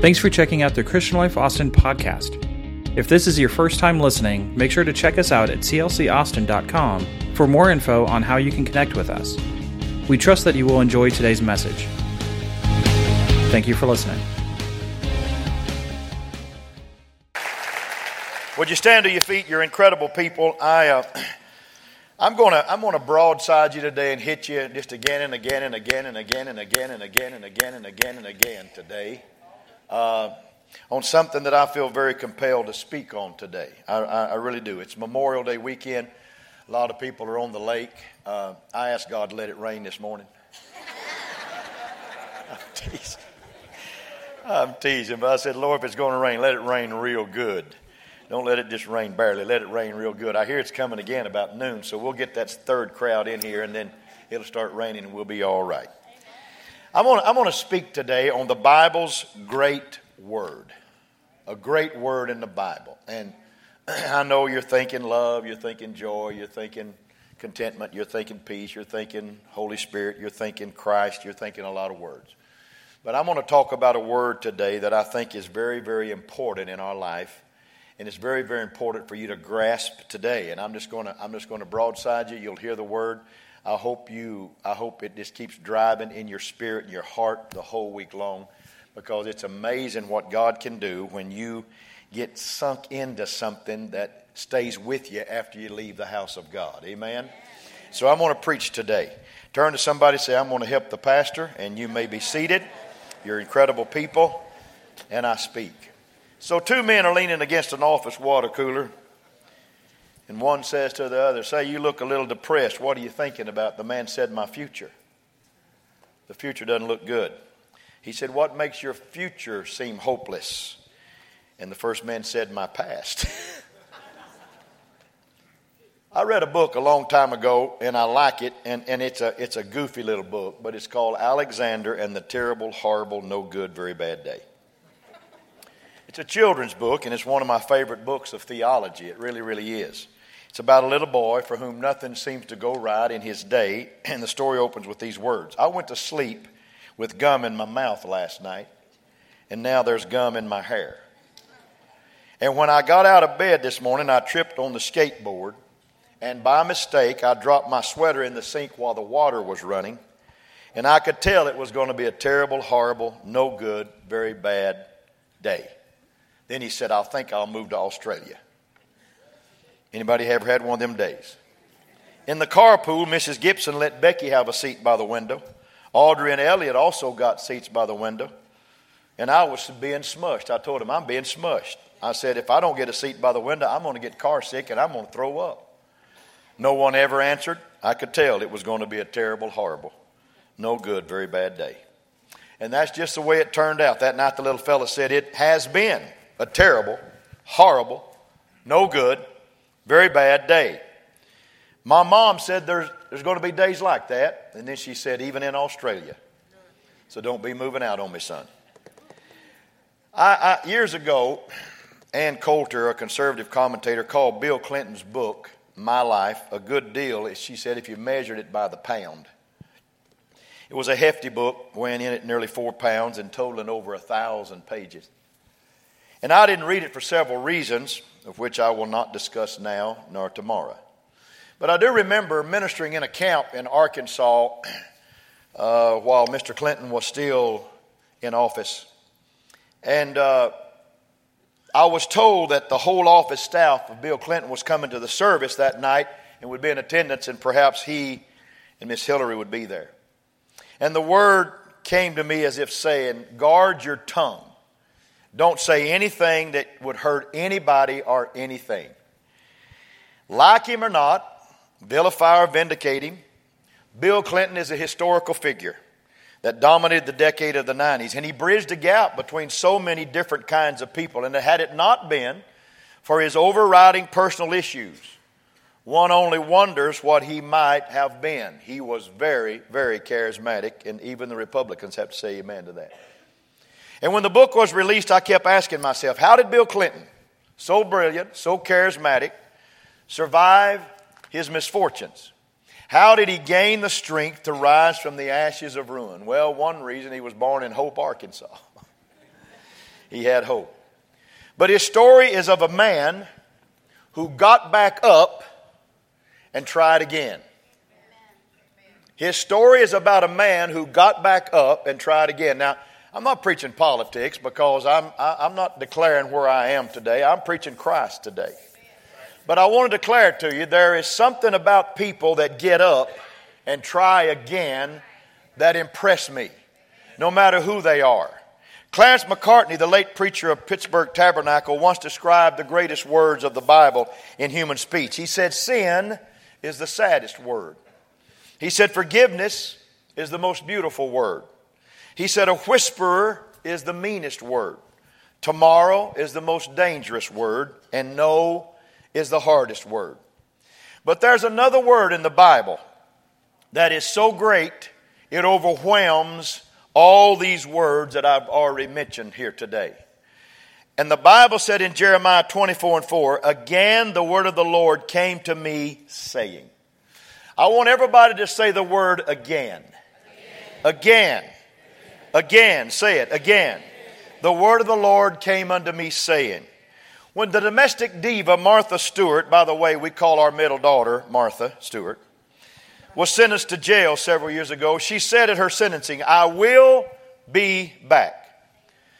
Thanks for checking out the Christian Life Austin podcast. If this is your first time listening, make sure to check us out at clcaustin.com for more info on how you can connect with us. We trust that you will enjoy today's message. Thank you for listening. Would you stand to your feet? You're incredible people. I, uh, I'm going to I'm to broadside you today and hit you just again and again and again and again and again and again and again and again and again today uh, on something that I feel very compelled to speak on today. I, I, I, really do. It's Memorial Day weekend. A lot of people are on the lake. Uh, I asked God to let it rain this morning. I'm teasing. I'm teasing, but I said, Lord, if it's going to rain, let it rain real good. Don't let it just rain barely. Let it rain real good. I hear it's coming again about noon, so we'll get that third crowd in here, and then it'll start raining, and we'll be all right. Going, to, I'm going to speak today on the Bible's great word. A great word in the Bible. And I know you're thinking love, you're thinking joy, you're thinking contentment, you're thinking peace, you're thinking Holy Spirit, you're thinking Christ, you're thinking a lot of words. But I want to talk about a word today that I think is very, very important in our life and it's very, very important for you to grasp today. And I'm just going to, I'm just going to broadside you. You'll hear the word. I hope you, I hope it just keeps driving in your spirit and your heart the whole week long, because it's amazing what God can do when you get sunk into something that stays with you after you leave the house of God. Amen. So I'm going to preach today. Turn to somebody, say, I'm going to help the pastor, and you may be seated. You're incredible people, and I speak. So, two men are leaning against an office water cooler, and one says to the other, Say, you look a little depressed. What are you thinking about? The man said, My future. The future doesn't look good. He said, What makes your future seem hopeless? And the first man said, My past. I read a book a long time ago, and I like it, and, and it's, a, it's a goofy little book, but it's called Alexander and the Terrible, Horrible, No Good, Very Bad Day. It's a children's book, and it's one of my favorite books of theology. It really, really is. It's about a little boy for whom nothing seems to go right in his day, and the story opens with these words I went to sleep with gum in my mouth last night, and now there's gum in my hair. And when I got out of bed this morning, I tripped on the skateboard, and by mistake, I dropped my sweater in the sink while the water was running, and I could tell it was going to be a terrible, horrible, no good, very bad day. Then he said, I think I'll move to Australia. Anybody ever had one of them days? In the carpool, Mrs. Gibson let Becky have a seat by the window. Audrey and Elliot also got seats by the window. And I was being smushed. I told him, I'm being smushed. I said, if I don't get a seat by the window, I'm going to get car sick and I'm going to throw up. No one ever answered. I could tell it was going to be a terrible, horrible, no good, very bad day. And that's just the way it turned out. That night, the little fellow said, It has been a terrible, horrible, no good, very bad day. My mom said there's, there's going to be days like that. And then she said, even in Australia. So don't be moving out on me, son. I, I, years ago, Ann Coulter, a conservative commentator, called Bill Clinton's book, My Life, a good deal. She said if you measured it by the pound. It was a hefty book, weighing in at nearly four pounds and totaling over a thousand pages. And I didn't read it for several reasons, of which I will not discuss now nor tomorrow. But I do remember ministering in a camp in Arkansas uh, while Mr. Clinton was still in office. And uh, I was told that the whole office staff of Bill Clinton was coming to the service that night and would be in attendance, and perhaps he and Miss Hillary would be there. And the word came to me as if saying, Guard your tongue. Don't say anything that would hurt anybody or anything. Like him or not, vilify or vindicate him, Bill Clinton is a historical figure that dominated the decade of the 90s, and he bridged a gap between so many different kinds of people. And had it not been for his overriding personal issues, one only wonders what he might have been. He was very, very charismatic, and even the Republicans have to say amen to that. And when the book was released, I kept asking myself, how did Bill Clinton, so brilliant, so charismatic, survive his misfortunes? How did he gain the strength to rise from the ashes of ruin? Well, one reason he was born in Hope, Arkansas. He had hope. But his story is of a man who got back up and tried again. His story is about a man who got back up and tried again. Now, I'm not preaching politics because I'm, I, am i am not declaring where I am today. I'm preaching Christ today. But I want to declare to you there is something about people that get up and try again that impress me, no matter who they are. Clarence Macartney, the late preacher of Pittsburgh Tabernacle, once described the greatest words of the Bible in human speech. He said, Sin is the saddest word. He said, Forgiveness is the most beautiful word. He said, A whisperer is the meanest word. Tomorrow is the most dangerous word. And no is the hardest word. But there's another word in the Bible that is so great it overwhelms all these words that I've already mentioned here today. And the Bible said in Jeremiah 24 and 4, again the word of the Lord came to me saying, I want everybody to say the word again. Again. Again. Again. Say it again. The word of the Lord came unto me saying, when the domestic diva Martha Stewart, by the way, we call our middle daughter Martha Stewart, was sentenced to jail several years ago, she said at her sentencing, I will be back.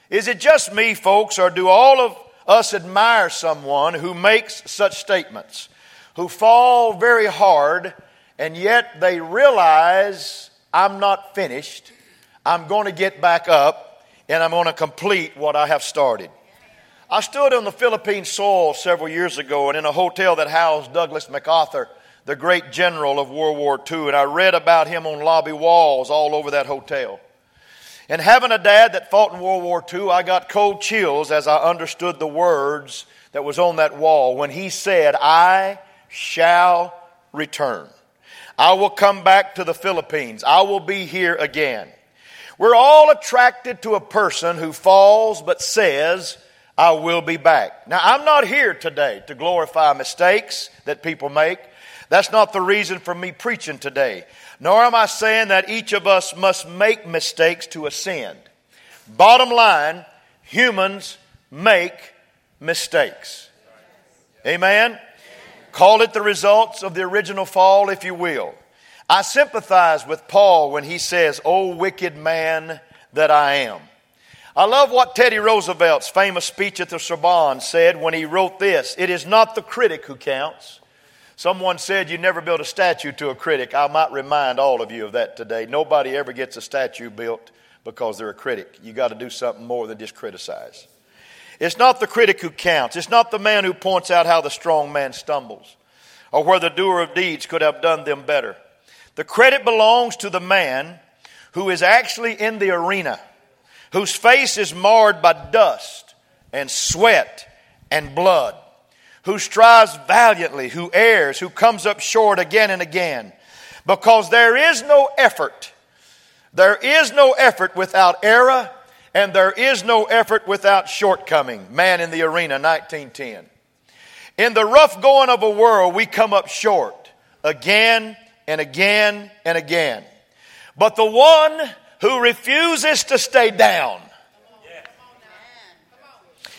Is it just me, folks, or do all of us admire someone who makes such statements, who fall very hard, and yet they realize, I'm not finished, I'm going to get back up, and I'm going to complete what I have started? I stood on the Philippine soil several years ago and in a hotel that housed Douglas MacArthur the great general of World War II, and I read about him on lobby walls all over that hotel. And having a dad that fought in World War II, I got cold chills as I understood the words that was on that wall when he said, I shall return. I will come back to the Philippines. I will be here again. We're all attracted to a person who falls but says, I will be back. Now, I'm not here today to glorify mistakes that people make. That's not the reason for me preaching today. Nor am I saying that each of us must make mistakes to ascend. Bottom line, humans make mistakes. Amen? Call it the results of the original fall, if you will. I sympathize with Paul when he says, O wicked man that I am. I love what Teddy Roosevelt's famous speech at the Sorbonne said when he wrote this It is not the critic who counts, Someone said you never build a statue to a critic. I might remind all of you of that today. Nobody ever gets a statue built because they're a critic. You got to do something more than just criticize. It's not the critic who counts. It's not the man who points out how the strong man stumbles or where the doer of deeds could have done them better. The credit belongs to the man who is actually in the arena, whose face is marred by dust and sweat and blood who strives valiantly, who errs, who comes up short again and again. Because there is no effort. There is no effort without error, and there is no effort without shortcoming. Man in the Arena, 1910. In the rough going of a world, we come up short again and again and again. But the one who refuses to stay down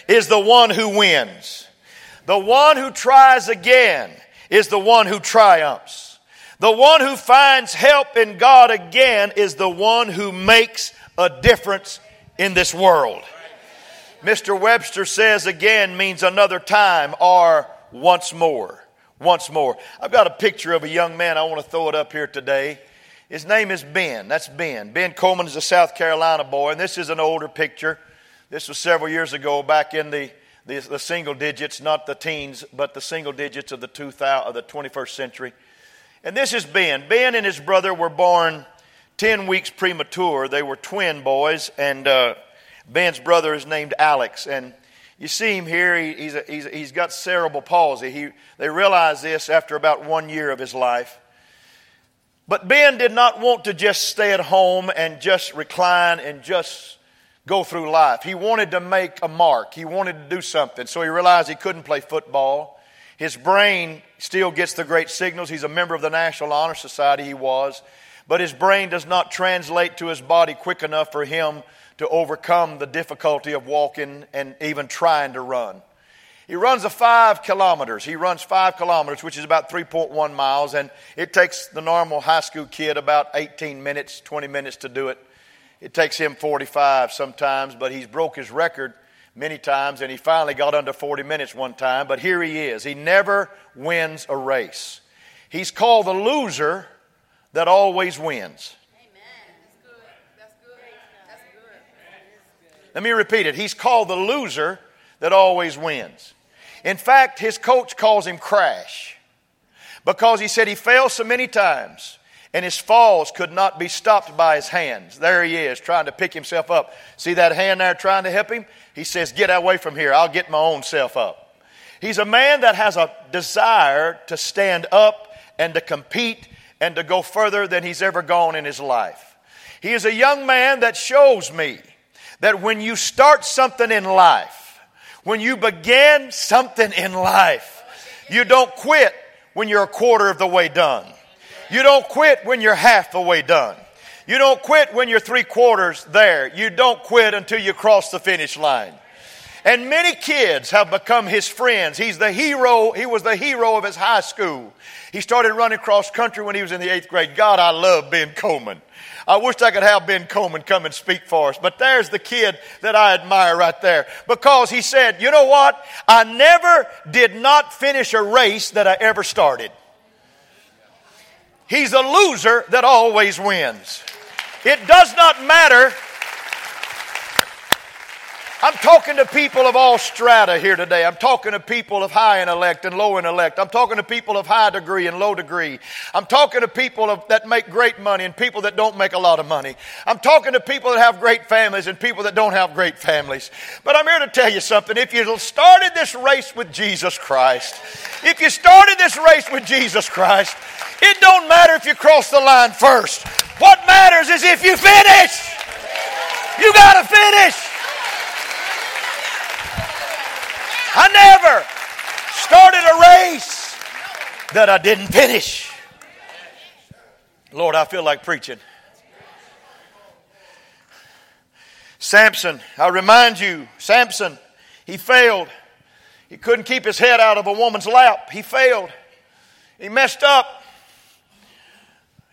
is the one who wins. The one who tries again is the one who triumphs. The one who finds help in God again is the one who makes a difference in this world. Mr. Webster says again means another time or once more. Once more. I've got a picture of a young man. I want to throw it up here today. His name is Ben. That's Ben. Ben Coleman is a South Carolina boy, and this is an older picture. This was several years ago, back in the the, the single digits, not the teens, but the single digits of the, 2000, of the 21st century. And this is Ben. Ben and his brother were born 10 weeks premature. They were twin boys, and uh, Ben's brother is named Alex. And you see him here, he, he's, a, he's, he's got cerebral palsy. He, they realized this after about one year of his life. But Ben did not want to just stay at home and just recline and just go through life. He wanted to make a mark, he wanted to do something. So he realized he couldn't play football. His brain still gets the great signals. He's a member of the National Honor Society, he was. but his brain does not translate to his body quick enough for him to overcome the difficulty of walking and even trying to run. He runs a five kilometers. He runs five kilometers, which is about 3.1 miles, and it takes the normal high school kid about 18 minutes, 20 minutes to do it. It takes him 45 sometimes, but he's broke his record many times, and he finally got under 40 minutes one time. But here he is. He never wins a race. He's called the loser that always wins. Let me repeat it. He's called the loser that always wins. In fact, his coach calls him Crash because he said he fell so many times and his falls could not be stopped by his hands. There he is trying to pick himself up. See that hand there trying to help him? He says, Get away from here. I'll get my own self up. He's a man that has a desire to stand up and to compete and to go further than he's ever gone in his life. He is a young man that shows me that when you start something in life, when you begin something in life, you don't quit when you're a quarter of the way done. You don't quit when you're half the way done. You don't quit when you're three quarters there. You don't quit until you cross the finish line. And many kids have become his friends. He's the hero. He was the hero of his high school. He started running cross country when he was in the eighth grade. God, I love Ben Coleman. I wish I could have Ben Coleman come and speak for us. But there's the kid that I admire right there. Because he said, you know what? I never did not finish a race that I ever started. He's a loser that always wins. It does not matter I'm talking to people of all strata here today. I'm talking to people of high intellect and low intellect. I'm talking to people of high degree and low degree. I'm talking to people of, that make great money and people that don't make a lot of money. I'm talking to people that have great families and people that don't have great families. But I'm here to tell you something. If you started this race with Jesus Christ, if you started this race with Jesus Christ, it don't matter if you cross the line first. What matters is if you finish. You got to finish. I never started a race that I didn't finish. Lord, I feel like preaching. Samson, I remind you, Samson, he failed. He couldn't keep his head out of a woman's lap. He failed. He messed up.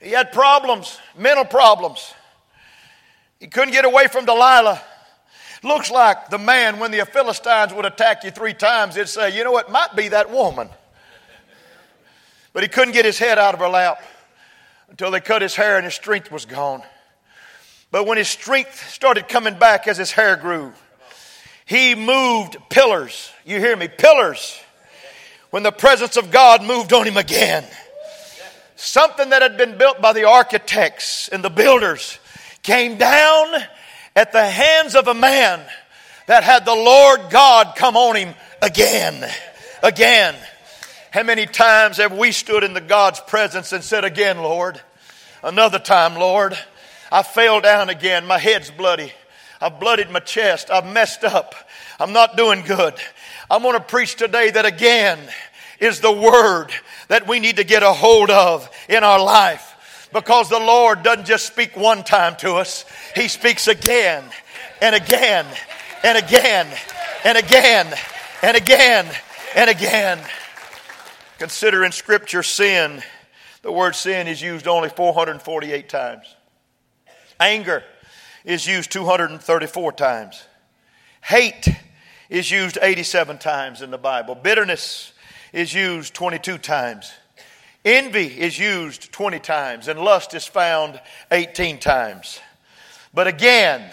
He had problems, mental problems. He couldn't get away from Delilah. Looks like the man, when the Philistines would attack you three times, he'd say, You know, it might be that woman. But he couldn't get his head out of her lap until they cut his hair and his strength was gone. But when his strength started coming back as his hair grew, he moved pillars. You hear me? Pillars. When the presence of God moved on him again. Something that had been built by the architects and the builders came down at the hands of a man that had the Lord God come on him again. Again. How many times have we stood in the God's presence and said, Again, Lord? Another time, Lord. I fell down again. My head's bloody. I've blooded my chest. I've messed up. I'm not doing good. I'm going to preach today that again is the word that we need to get a hold of in our life. Because the Lord doesn't just speak one time to us, He speaks again and again and again and again and again and again. Consider in Scripture sin. The word sin is used only 448 times. Anger is used 234 times. Hate is used 87 times in the Bible. Bitterness is used 22 times. Envy is used 20 times, and lust is found 18 times. But again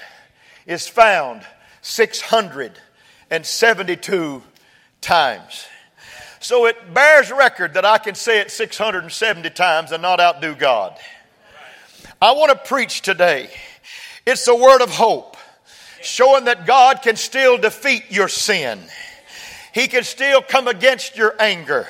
is found 672 times. So it bears record that I can say it 670 times and not outdo God. I want to preach today. It's a word of hope, showing that God can still defeat your sin. He can still come against your anger.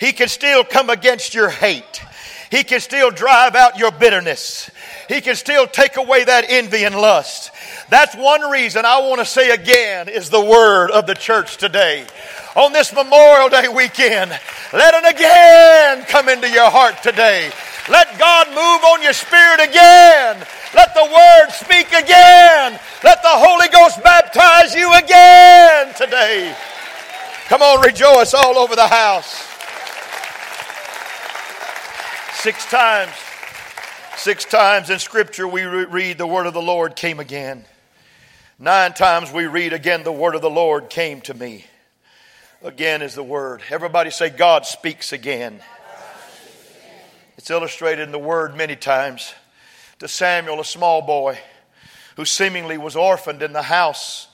He can still come against your hate. He can still drive out your bitterness. He can still take away that envy and lust. That's one reason I want to say again is the word of the church today. On this Memorial Day weekend, let it again come into your heart today. Let God move on your spirit again. Let the Word speak again. Let the Holy Ghost baptize you again today. Come on, rejoice all over the house. Six times, six times in Scripture we read the Word of the Lord came again. Nine times we read again the Word of the Lord came to me. Again is the Word. Everybody say, God speaks again. It's illustrated in the Word many times. To Samuel, a small boy who seemingly was orphaned in the house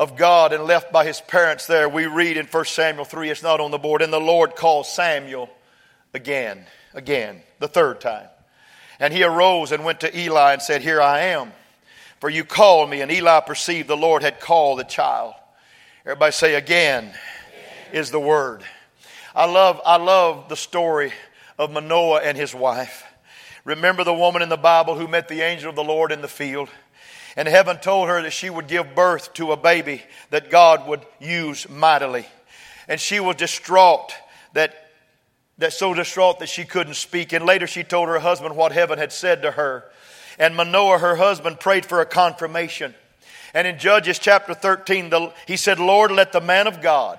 of God and left by his parents there, we read in 1 Samuel 3, it's not on the board, and the Lord called Samuel again, again, the third time. And he arose and went to Eli and said, Here I am, for you called me. And Eli perceived the Lord had called the child. Everybody say, Again, again. is the word. I love, I love the story of Manoah and his wife. Remember the woman in the Bible who met the angel of the Lord in the field? And heaven told her that she would give birth to a baby that God would use mightily. And she was distraught that, that so distraught that she couldn't speak. And later she told her husband what heaven had said to her. And Manoah, her husband, prayed for a confirmation. And in Judges chapter 13, the, he said, Lord, let the man of God,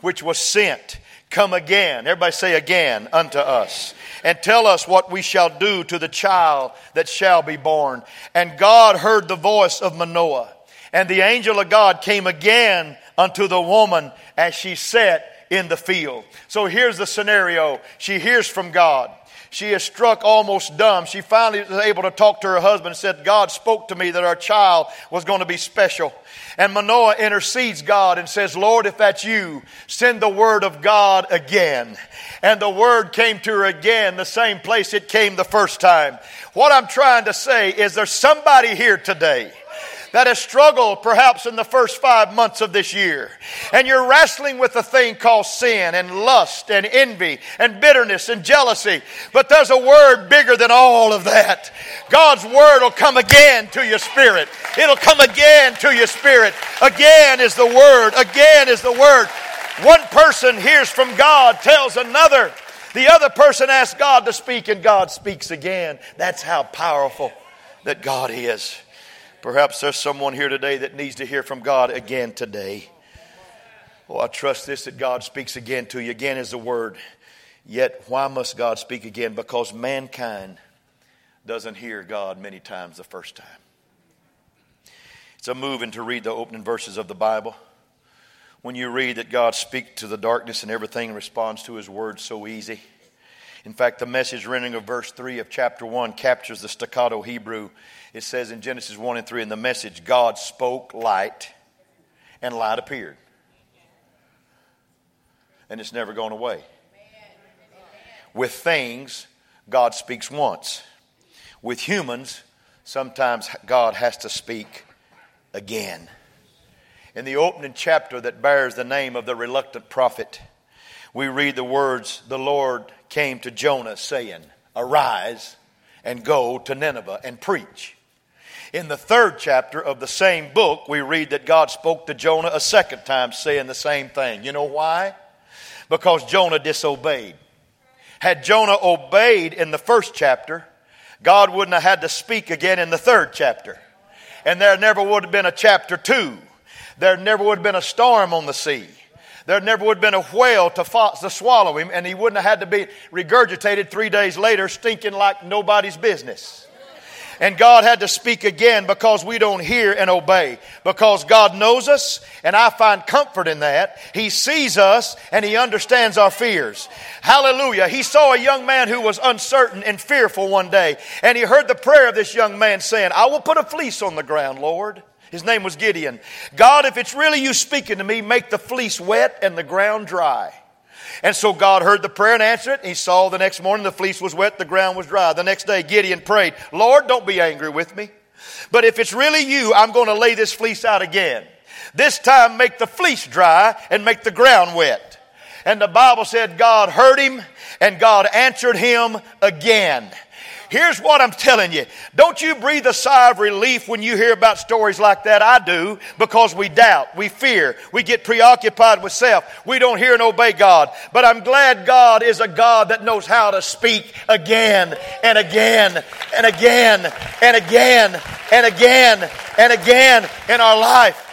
which was sent, come again. Everybody say again unto us. And tell us what we shall do to the child that shall be born. And God heard the voice of Manoah. And the angel of God came again unto the woman as she sat in the field. So here's the scenario. She hears from God. She is struck almost dumb. She finally was able to talk to her husband and said, God spoke to me that our child was going to be special. And Manoah intercedes God and says, Lord, if that's you, send the word of God again. And the word came to her again, the same place it came the first time. What I'm trying to say is there's somebody here today that has struggled perhaps in the first five months of this year. And you're wrestling with a thing called sin and lust and envy and bitterness and jealousy. But there's a word bigger than all of that. God's word will come again to your spirit. It'll come again to your spirit. Again is the word. Again is the word. One person hears from God, tells another. The other person asks God to speak, and God speaks again. That's how powerful that God is. Perhaps there's someone here today that needs to hear from God again today. Oh, I trust this that God speaks again to you. Again is the word. Yet, why must God speak again? Because mankind doesn't hear God many times the first time. It's a moving to read the opening verses of the Bible. When you read that God speaks to the darkness and everything responds to his word so easy. In fact, the message rendering of verse 3 of chapter 1 captures the staccato Hebrew it says in Genesis 1 and 3 in the message, God spoke light, and light appeared. And it's never gone away. With things, God speaks once. With humans, sometimes God has to speak again. In the opening chapter that bears the name of the reluctant prophet, we read the words, The Lord came to Jonah saying, Arise and go to Nineveh and preach in the third chapter of the same book, we read that God spoke to Jonah a second time saying the same thing. You know why? Because Jonah disobeyed. Had Jonah obeyed in the first chapter, God wouldn't have had to speak again in the third chapter. And there never would have been a chapter two. There never would have been a storm on the sea. There never would have been a whale to, fo- to swallow him, and he wouldn't have had to be regurgitated three days later, stinking like nobody's business. And God had to speak again because we don't hear and obey. Because God knows us, and I find comfort in that. He sees us and He understands our fears. Hallelujah. He saw a young man who was uncertain and fearful one day, and he heard the prayer of this young man saying, I will put a fleece on the ground, Lord. His name was Gideon. God, if it's really you speaking to me, make the fleece wet and the ground dry. And so God heard the prayer and answered it. He saw the next morning the fleece was wet, the ground was dry. The next day Gideon prayed, Lord, don't be angry with me. But if it's really you, I'm going to lay this fleece out again. This time make the fleece dry and make the ground wet. And the Bible said God heard him and God answered him again. Here's what I'm telling you. Don't you breathe a sigh of relief when you hear about stories like that? I do because we doubt, we fear, we get preoccupied with self. We don't hear and obey God. But I'm glad God is a God that knows how to speak again and again and again and again and again and again in our life.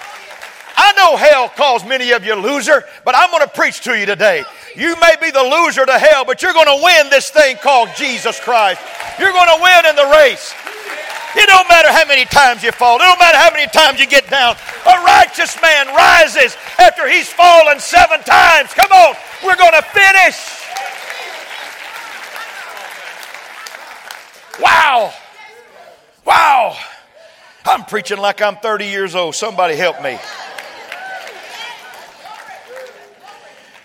I know hell calls many of you loser, but I'm going to preach to you today. You may be the loser to hell, but you're going to win this thing called Jesus Christ. You're going to win in the race. It don't matter how many times you fall. It don't matter how many times you get down. A righteous man rises after he's fallen seven times. Come on, we're going to finish. Wow. Wow. I'm preaching like I'm 30 years old. Somebody help me.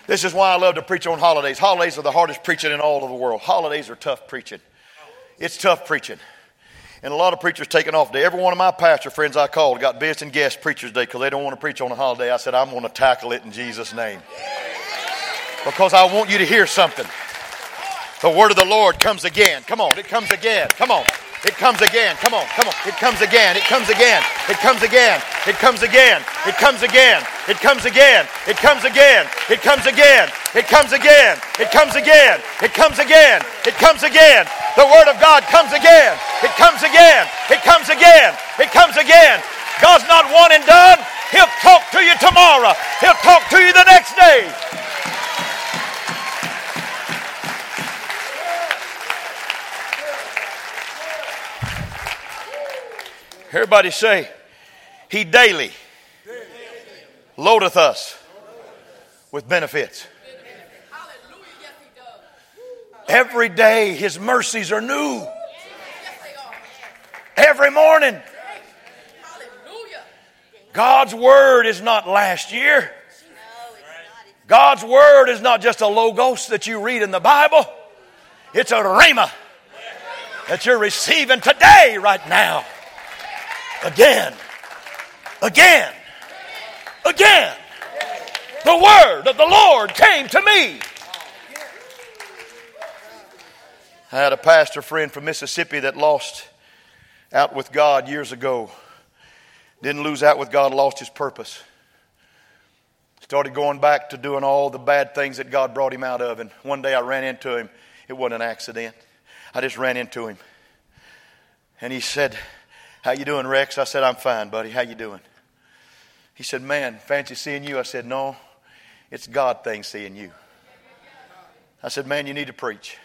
This is why I love to preach on holidays. Holidays are the hardest preaching in all of the world. Holidays are tough preaching. It's tough preaching. And a lot of preachers taking off day. Every one of my pastor friends I called got visiting guest preachers day because they don't want to preach on a holiday. I said, I'm going to tackle it in Jesus' name. Because I want you to hear something. The word of the Lord comes again. Come on, it comes again. Come on. It comes again. Come on, come on. It comes again. It comes again. It comes again. It comes again. It comes again. It comes again. It comes again. It comes again. It comes again. It comes again. It comes again. It comes again. The word of God comes again. It comes again. It comes again. It comes again. God's not one and done. He'll talk to you tomorrow. He'll talk to you the next day. Everybody say, He daily loadeth us with benefits. Every day His mercies are new. Every morning. God's word is not last year. God's word is not just a logos that you read in the Bible. It's a rhema that you're receiving today, right now. Again. Again. Again. The word of the Lord came to me. I had a pastor friend from Mississippi that lost out with God years ago. Didn't lose out with God, lost his purpose. Started going back to doing all the bad things that God brought him out of. And one day I ran into him. It wasn't an accident. I just ran into him. And he said, how you doing, Rex? I said, I'm fine, buddy. How you doing? He said, Man, fancy seeing you. I said, No, it's God thing seeing you. I said, Man, you need to preach.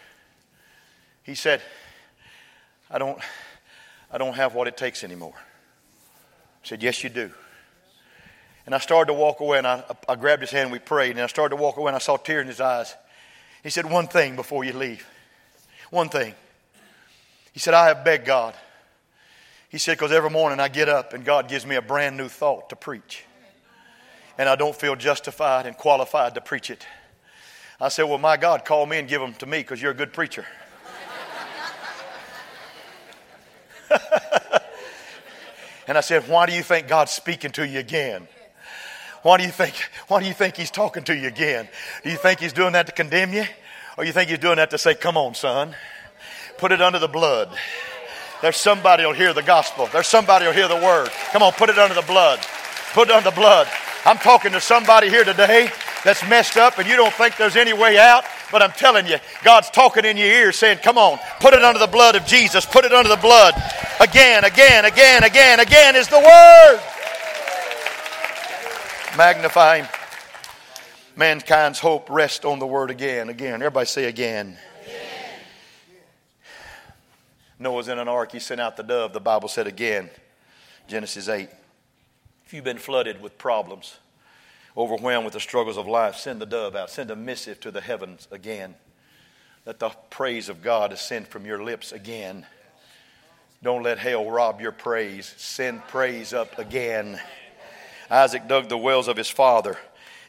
He said, I don't, I don't have what it takes anymore. I said, Yes, you do. And I started to walk away, and I, I grabbed his hand, and we prayed, and I started to walk away, and I saw tears in his eyes. He said, One thing before you leave. One thing. He said, I have begged God he said, because every morning I get up and God gives me a brand new thought to preach. And I don't feel justified and qualified to preach it. I said, Well, my God, call me and give them to me because you're a good preacher. and I said, Why do you think God's speaking to you again? Why do you think, why do you think he's talking to you again? Do you think he's doing that to condemn you? Or you think he's doing that to say, Come on, son, put it under the blood? There's somebody who'll hear the gospel. There's somebody who'll hear the word. Come on, put it under the blood. Put it under the blood. I'm talking to somebody here today that's messed up and you don't think there's any way out, but I'm telling you, God's talking in your ear saying, Come on, put it under the blood of Jesus. Put it under the blood. Again, again, again, again, again is the word. Magnify Him. Mankind's hope rests on the word again. Again. Everybody say again. Noah's in an ark, he sent out the dove. The Bible said again, Genesis 8. If you've been flooded with problems, overwhelmed with the struggles of life, send the dove out. Send a missive to the heavens again. Let the praise of God ascend from your lips again. Don't let hell rob your praise. Send praise up again. Isaac dug the wells of his father.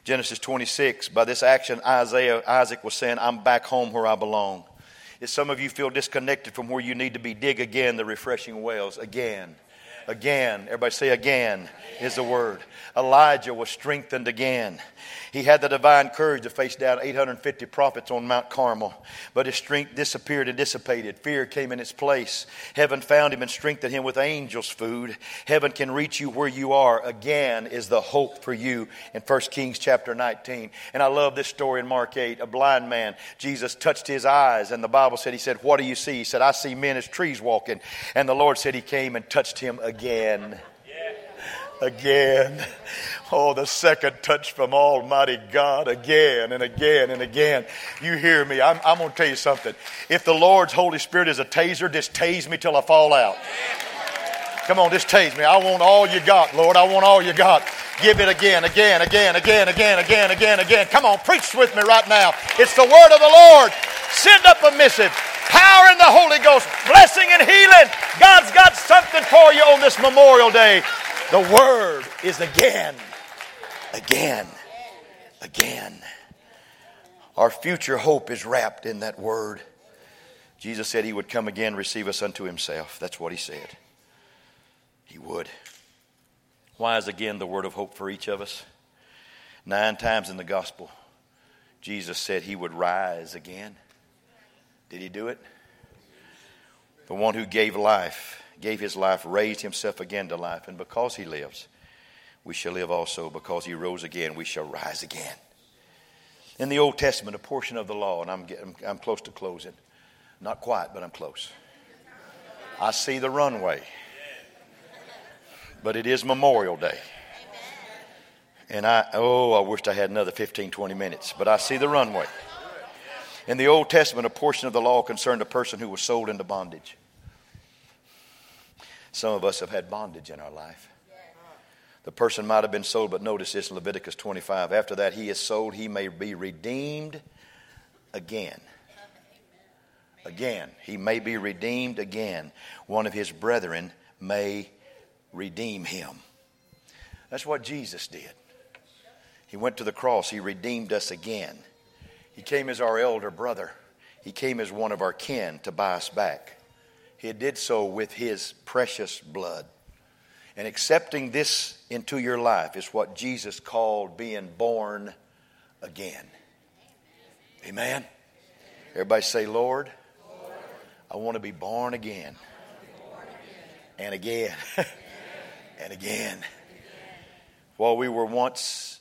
Genesis 26. By this action, Isaiah, Isaac was saying, I'm back home where I belong is some of you feel disconnected from where you need to be. Dig again the refreshing wells again. Again. Everybody say again is the word. Elijah was strengthened again. He had the divine courage to face down 850 prophets on Mount Carmel, but his strength disappeared and dissipated. Fear came in its place. Heaven found him and strengthened him with angels' food. Heaven can reach you where you are. Again is the hope for you in 1 Kings chapter 19. And I love this story in Mark 8. A blind man, Jesus touched his eyes, and the Bible said, He said, What do you see? He said, I see men as trees walking. And the Lord said, He came and touched him again again. Again. Oh, the second touch from Almighty God again and again and again. You hear me. I'm, I'm going to tell you something. If the Lord's Holy Spirit is a taser, just tase me till I fall out. Come on, just tase me. I want all you got, Lord. I want all you got. Give it again, again, again, again, again, again, again, again. Come on, preach with me right now. It's the word of the Lord. Send up a missive. Power in the Holy Ghost, blessing and healing. God's got something for you on this Memorial Day. The word is again, again, again. Our future hope is wrapped in that word. Jesus said he would come again, receive us unto himself. That's what he said. He would. Why is again the word of hope for each of us? Nine times in the gospel, Jesus said he would rise again. Did he do it? The one who gave life gave his life, raised himself again to life. And because he lives, we shall live also. Because he rose again, we shall rise again. In the Old Testament, a portion of the law, and I'm, getting, I'm close to closing. Not quite, but I'm close. I see the runway. But it is Memorial Day. And I, oh, I wished I had another 15, 20 minutes. But I see the runway. In the Old Testament, a portion of the law concerned a person who was sold into bondage. Some of us have had bondage in our life. The person might have been sold, but notice this in Leviticus 25. After that, he is sold, he may be redeemed again. Again, he may be redeemed again. One of his brethren may redeem him. That's what Jesus did. He went to the cross, he redeemed us again. He came as our elder brother, he came as one of our kin to buy us back. He did so with his precious blood. And accepting this into your life is what Jesus called being born again. Amen. Everybody say, Lord, Lord I want to be born again. Born again. And again. and again. While we were once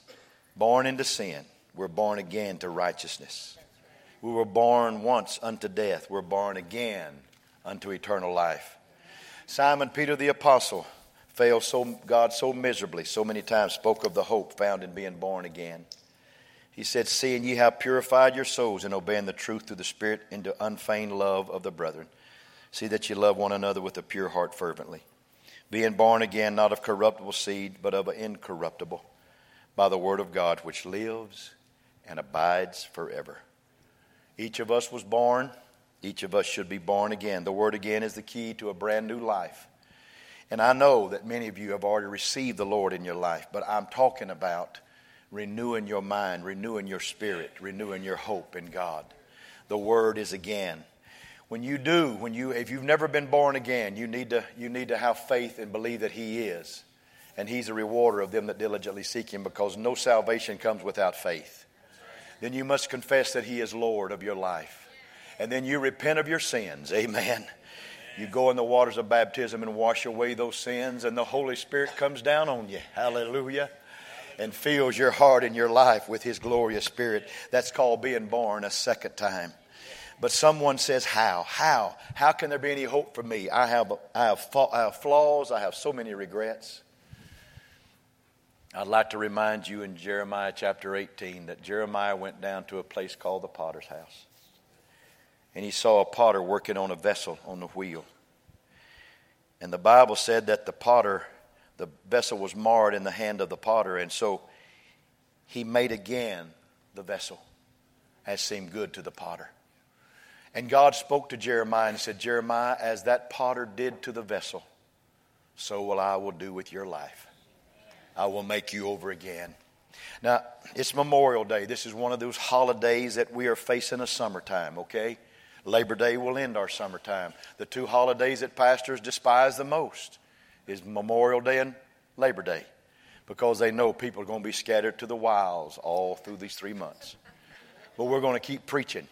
born into sin, we're born again to righteousness. We were born once unto death. We're born again unto eternal life. Simon Peter the apostle failed so God so miserably, so many times spoke of the hope found in being born again. He said, Seeing ye have purified your souls in obeying the truth through the Spirit into unfeigned love of the brethren, see that ye love one another with a pure heart fervently, being born again not of corruptible seed, but of an incorruptible, by the word of God which lives and abides forever. Each of us was born each of us should be born again. The word again is the key to a brand new life. And I know that many of you have already received the Lord in your life, but I'm talking about renewing your mind, renewing your spirit, renewing your hope in God. The word is again. When you do, when you if you've never been born again, you need to you need to have faith and believe that he is. And he's a rewarder of them that diligently seek him because no salvation comes without faith. Then you must confess that he is Lord of your life and then you repent of your sins. Amen. You go in the waters of baptism and wash away those sins, and the Holy Spirit comes down on you. Hallelujah. And fills your heart and your life with His glorious Spirit. That's called being born a second time. But someone says, How? How? How can there be any hope for me? I have, I have, I have flaws, I have so many regrets. I'd like to remind you in Jeremiah chapter 18 that Jeremiah went down to a place called the potter's house and he saw a potter working on a vessel on the wheel. And the Bible said that the potter, the vessel was marred in the hand of the potter, and so he made again the vessel as seemed good to the potter. And God spoke to Jeremiah and said, Jeremiah, as that potter did to the vessel, so will I will do with your life. I will make you over again. Now, it's Memorial Day. This is one of those holidays that we are facing a summertime, okay? Labor Day will end our summertime. The two holidays that pastors despise the most is Memorial Day and Labor Day because they know people are going to be scattered to the wilds all through these three months. But we're going to keep preaching.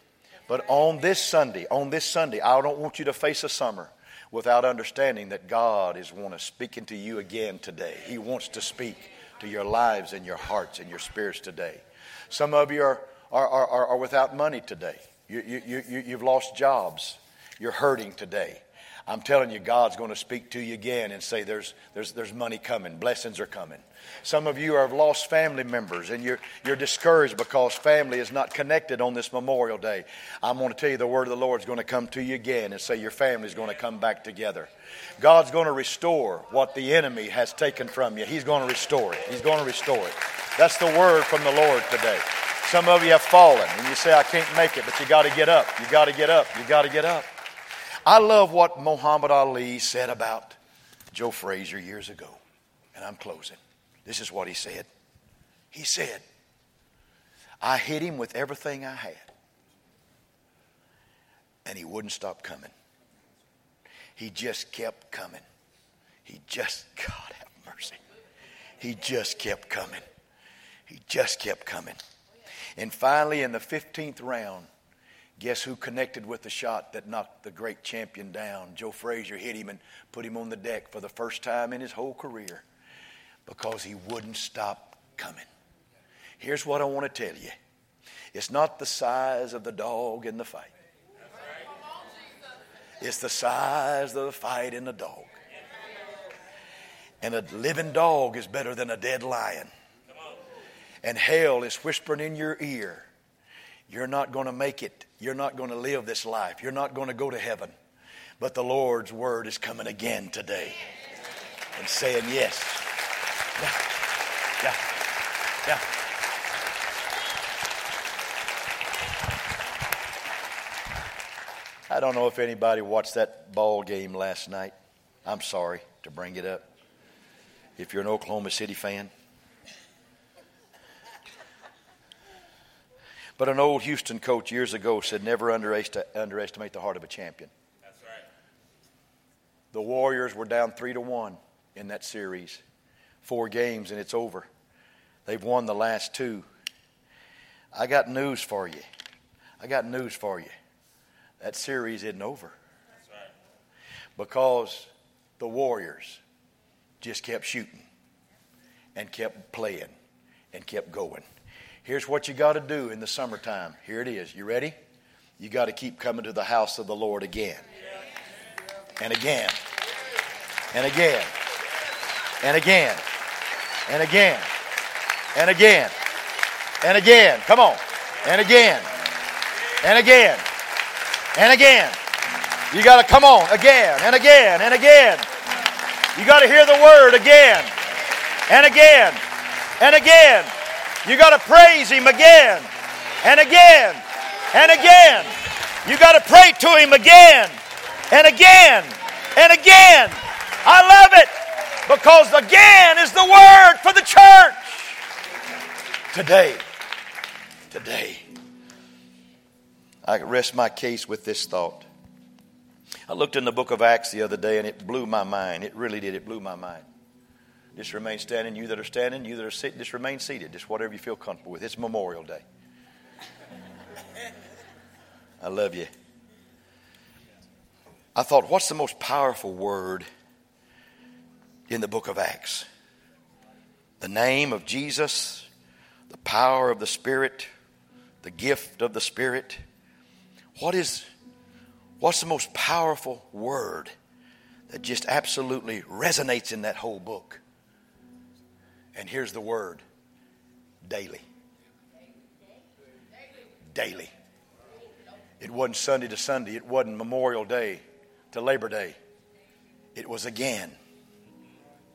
But on this Sunday, on this Sunday, I don't want you to face a summer without understanding that God is want to speaking to you again today. He wants to speak to your lives and your hearts and your spirits today. Some of you are, are, are, are without money today. You, you, you, you've lost jobs. You're hurting today. I'm telling you, God's going to speak to you again and say, there's, there's, there's money coming, blessings are coming. Some of you have lost family members and you're, you're discouraged because family is not connected on this Memorial Day. I'm going to tell you the word of the Lord is going to come to you again and say your family is going to come back together. God's going to restore what the enemy has taken from you. He's going to restore it. He's going to restore it. That's the word from the Lord today. Some of you have fallen and you say, I can't make it, but you got to get up. You got to get up. You got to get up. I love what Muhammad Ali said about Joe Frazier years ago. And I'm closing. This is what he said. He said, I hit him with everything I had. And he wouldn't stop coming. He just kept coming. He just, God have mercy. He just kept coming. He just kept coming. And finally, in the 15th round, Guess who connected with the shot that knocked the great champion down? Joe Frazier hit him and put him on the deck for the first time in his whole career because he wouldn't stop coming. Here's what I want to tell you it's not the size of the dog in the fight, it's the size of the fight in the dog. And a living dog is better than a dead lion. And hell is whispering in your ear, You're not going to make it you're not going to live this life. You're not going to go to heaven. But the Lord's word is coming again today and saying yes. Yeah. Yeah. Yeah. I don't know if anybody watched that ball game last night. I'm sorry to bring it up. If you're an Oklahoma City fan, But an old Houston coach years ago said, never underestimate the heart of a champion. That's right. The Warriors were down three to one in that series. Four games and it's over. They've won the last two. I got news for you. I got news for you. That series isn't over. That's right. Because the Warriors just kept shooting and kept playing and kept going. Here's what you got to do in the summertime. Here it is. You ready? You got to keep coming to the house of the Lord again and again and again and again and again and again and again. Come on. And again and again and again. You got to come on again and again and again. You got to hear the word again and again and again. You got to praise Him again and again and again. You got to pray to Him again and again and again. I love it because again is the word for the church. Today, today, I rest my case with this thought. I looked in the book of Acts the other day and it blew my mind. It really did. It blew my mind. Just remain standing. You that are standing, you that are sitting, just remain seated. Just whatever you feel comfortable with. It's Memorial Day. I love you. I thought, what's the most powerful word in the book of Acts? The name of Jesus, the power of the Spirit, the gift of the Spirit. What is what's the most powerful word that just absolutely resonates in that whole book? And here's the word daily. Daily. It wasn't Sunday to Sunday, it wasn't Memorial Day to Labor Day. It was again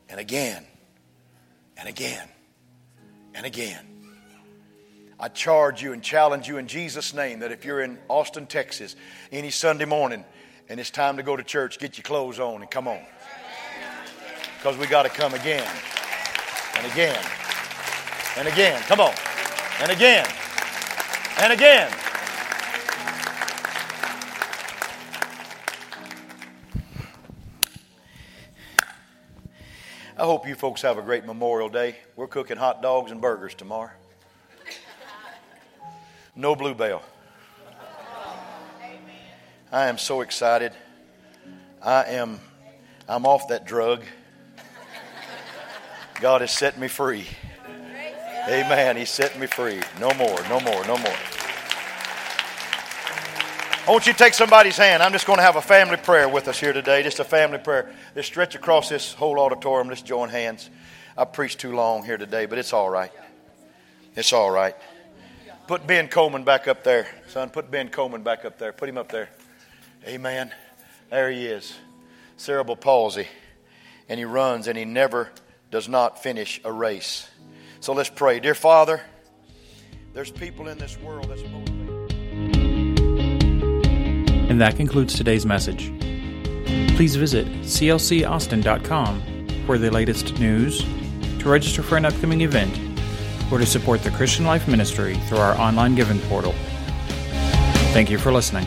and again and again and again. I charge you and challenge you in Jesus' name that if you're in Austin, Texas, any Sunday morning and it's time to go to church, get your clothes on and come on. Because we got to come again and again and again. Come on. And again and again. I hope you folks have a great Memorial Day. We're cooking hot dogs and burgers tomorrow. No bluebell. I am so excited. I am I'm off that drug. God has set me free. Amen. He set me free. No more, no more, no more. I want you to take somebody's hand. I'm just going to have a family prayer with us here today. Just a family prayer. Let's stretch across this whole auditorium. Let's join hands. I preached too long here today, but it's all right. It's all right. Put Ben Coleman back up there. Son, put Ben Coleman back up there. Put him up there. Amen. There he is. Cerebral palsy. And he runs and he never does not finish a race. So let's pray. Dear Father, there's people in this world that's motivated. And that concludes today's message. Please visit clcaustin.com for the latest news, to register for an upcoming event, or to support the Christian Life Ministry through our online giving portal. Thank you for listening.